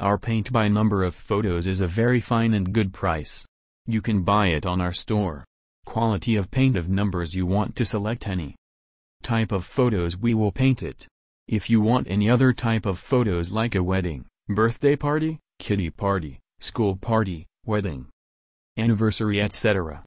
Our paint by number of photos is a very fine and good price. You can buy it on our store. Quality of paint of numbers you want to select any type of photos we will paint it. If you want any other type of photos like a wedding, birthday party, kitty party, school party, wedding, anniversary etc.